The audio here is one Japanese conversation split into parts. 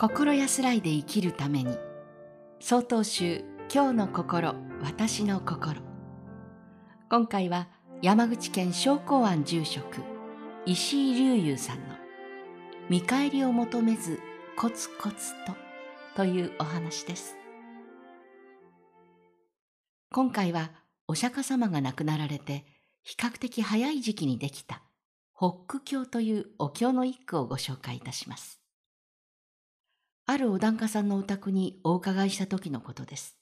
心安らいで生きるために。曹洞宗今日の心私の心。今回は山口県商工庵住職石井隆雄さんの見返りを求めずコツコツとというお話です。今回はお釈迦様が亡くなられて比較的早い時期にできた北区経というお経の一句をご紹介いたします。あるお檀家さんのお宅にお伺いした時のことです。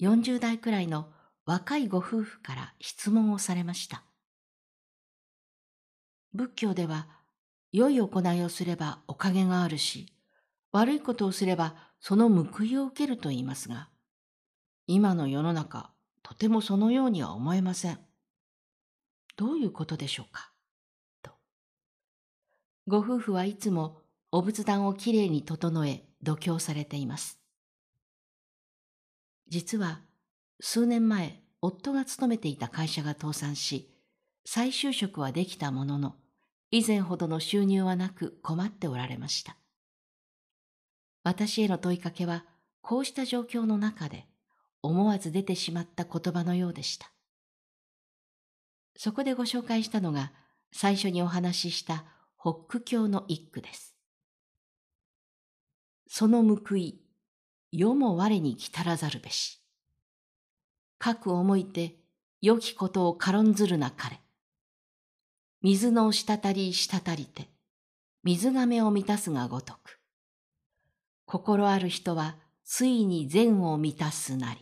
40代くらいの若いご夫婦から質問をされました。仏教では、良い行いをすればおかげがあるし、悪いことをすればその報いを受けると言いますが、今の世の中、とてもそのようには思えません。どういうことでしょうか？と。ご夫婦はいつもお仏壇をきれいに整え度胸されています。実は数年前夫が勤めていた会社が倒産し再就職はできたものの以前ほどの収入はなく困っておられました。私への問いかけはこうした状況の中で思わず出てしまった言葉のようでした。そこでご紹介したのが最初にお話しした北区教の一句です。その報い、世も我に来たらざるべし。かく思いて、良きことを軽んずるなかれ。水の滴り滴りて、水亀を満たすがごとく。心ある人は、ついに善を満たすなり。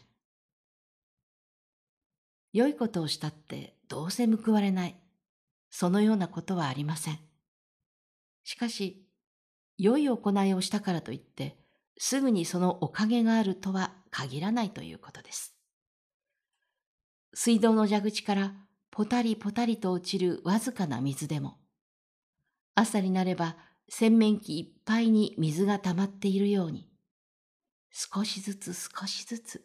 良いことをしたってどうせ報われない。そのようなことはありません。しかし、良い行いをしたからといって、すぐにそのおかげがあるとは限らないということです。水道の蛇口からポタリポタリと落ちるわずかな水でも、朝になれば洗面器いっぱいに水が溜まっているように、少しずつ少しずつ、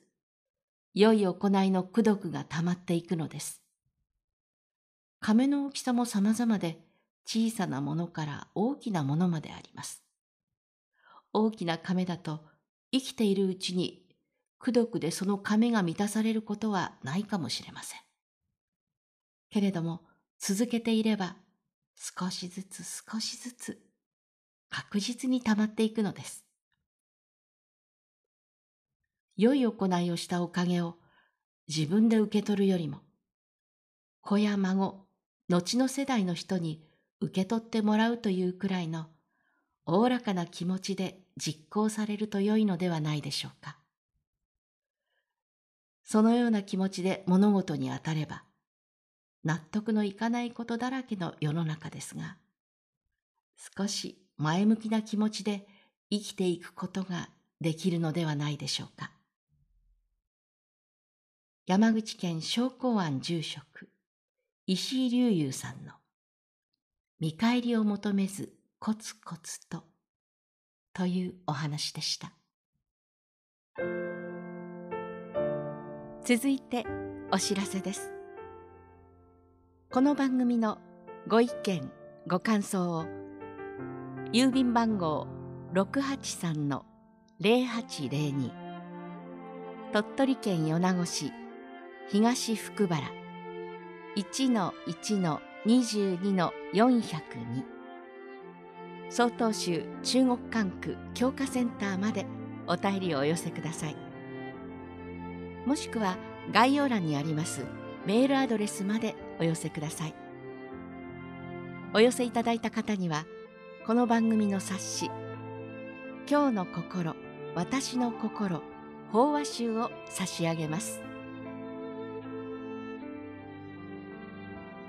良い行いの功徳が溜まっていくのです。亀の大きさも様々で、小さなものから大きなものまであります。大きな亀だと生きているうちに功徳でその亀が満たされることはないかもしれません。けれども続けていれば少しずつ少しずつ確実に溜まっていくのです。良い行いをしたおかげを自分で受け取るよりも子や孫、後の世代の人に受け取ってもらうというくらいのおおらかな気持ちで実行されると良いのではないでしょうか。そのような気持ちで物事に当たれば、納得のいかないことだらけの世の中ですが、少し前向きな気持ちで生きていくことができるのではないでしょうか。山口県商工庵住職、石井隆雄さんの見返りを求めずコツコツとというお話でした。続いてお知らせです。この番組のご意見ご感想を郵便番号683-0802鳥取県米子市東福原1-1-22-402曹洞宗中国管区教化センターまでお便りをお寄せください。もしくは概要欄にありますメールアドレスまでお寄せください。お寄せいただいた方にはこの番組の冊子「今日の心私の心法話集」を差し上げます。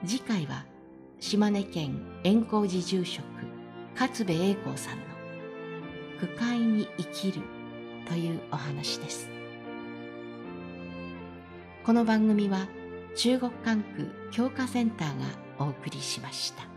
次回は島根県円光寺住職勝部栄光さんの「句会に生きる」というお話です。この番組は中国管区教化センターがお送りしました。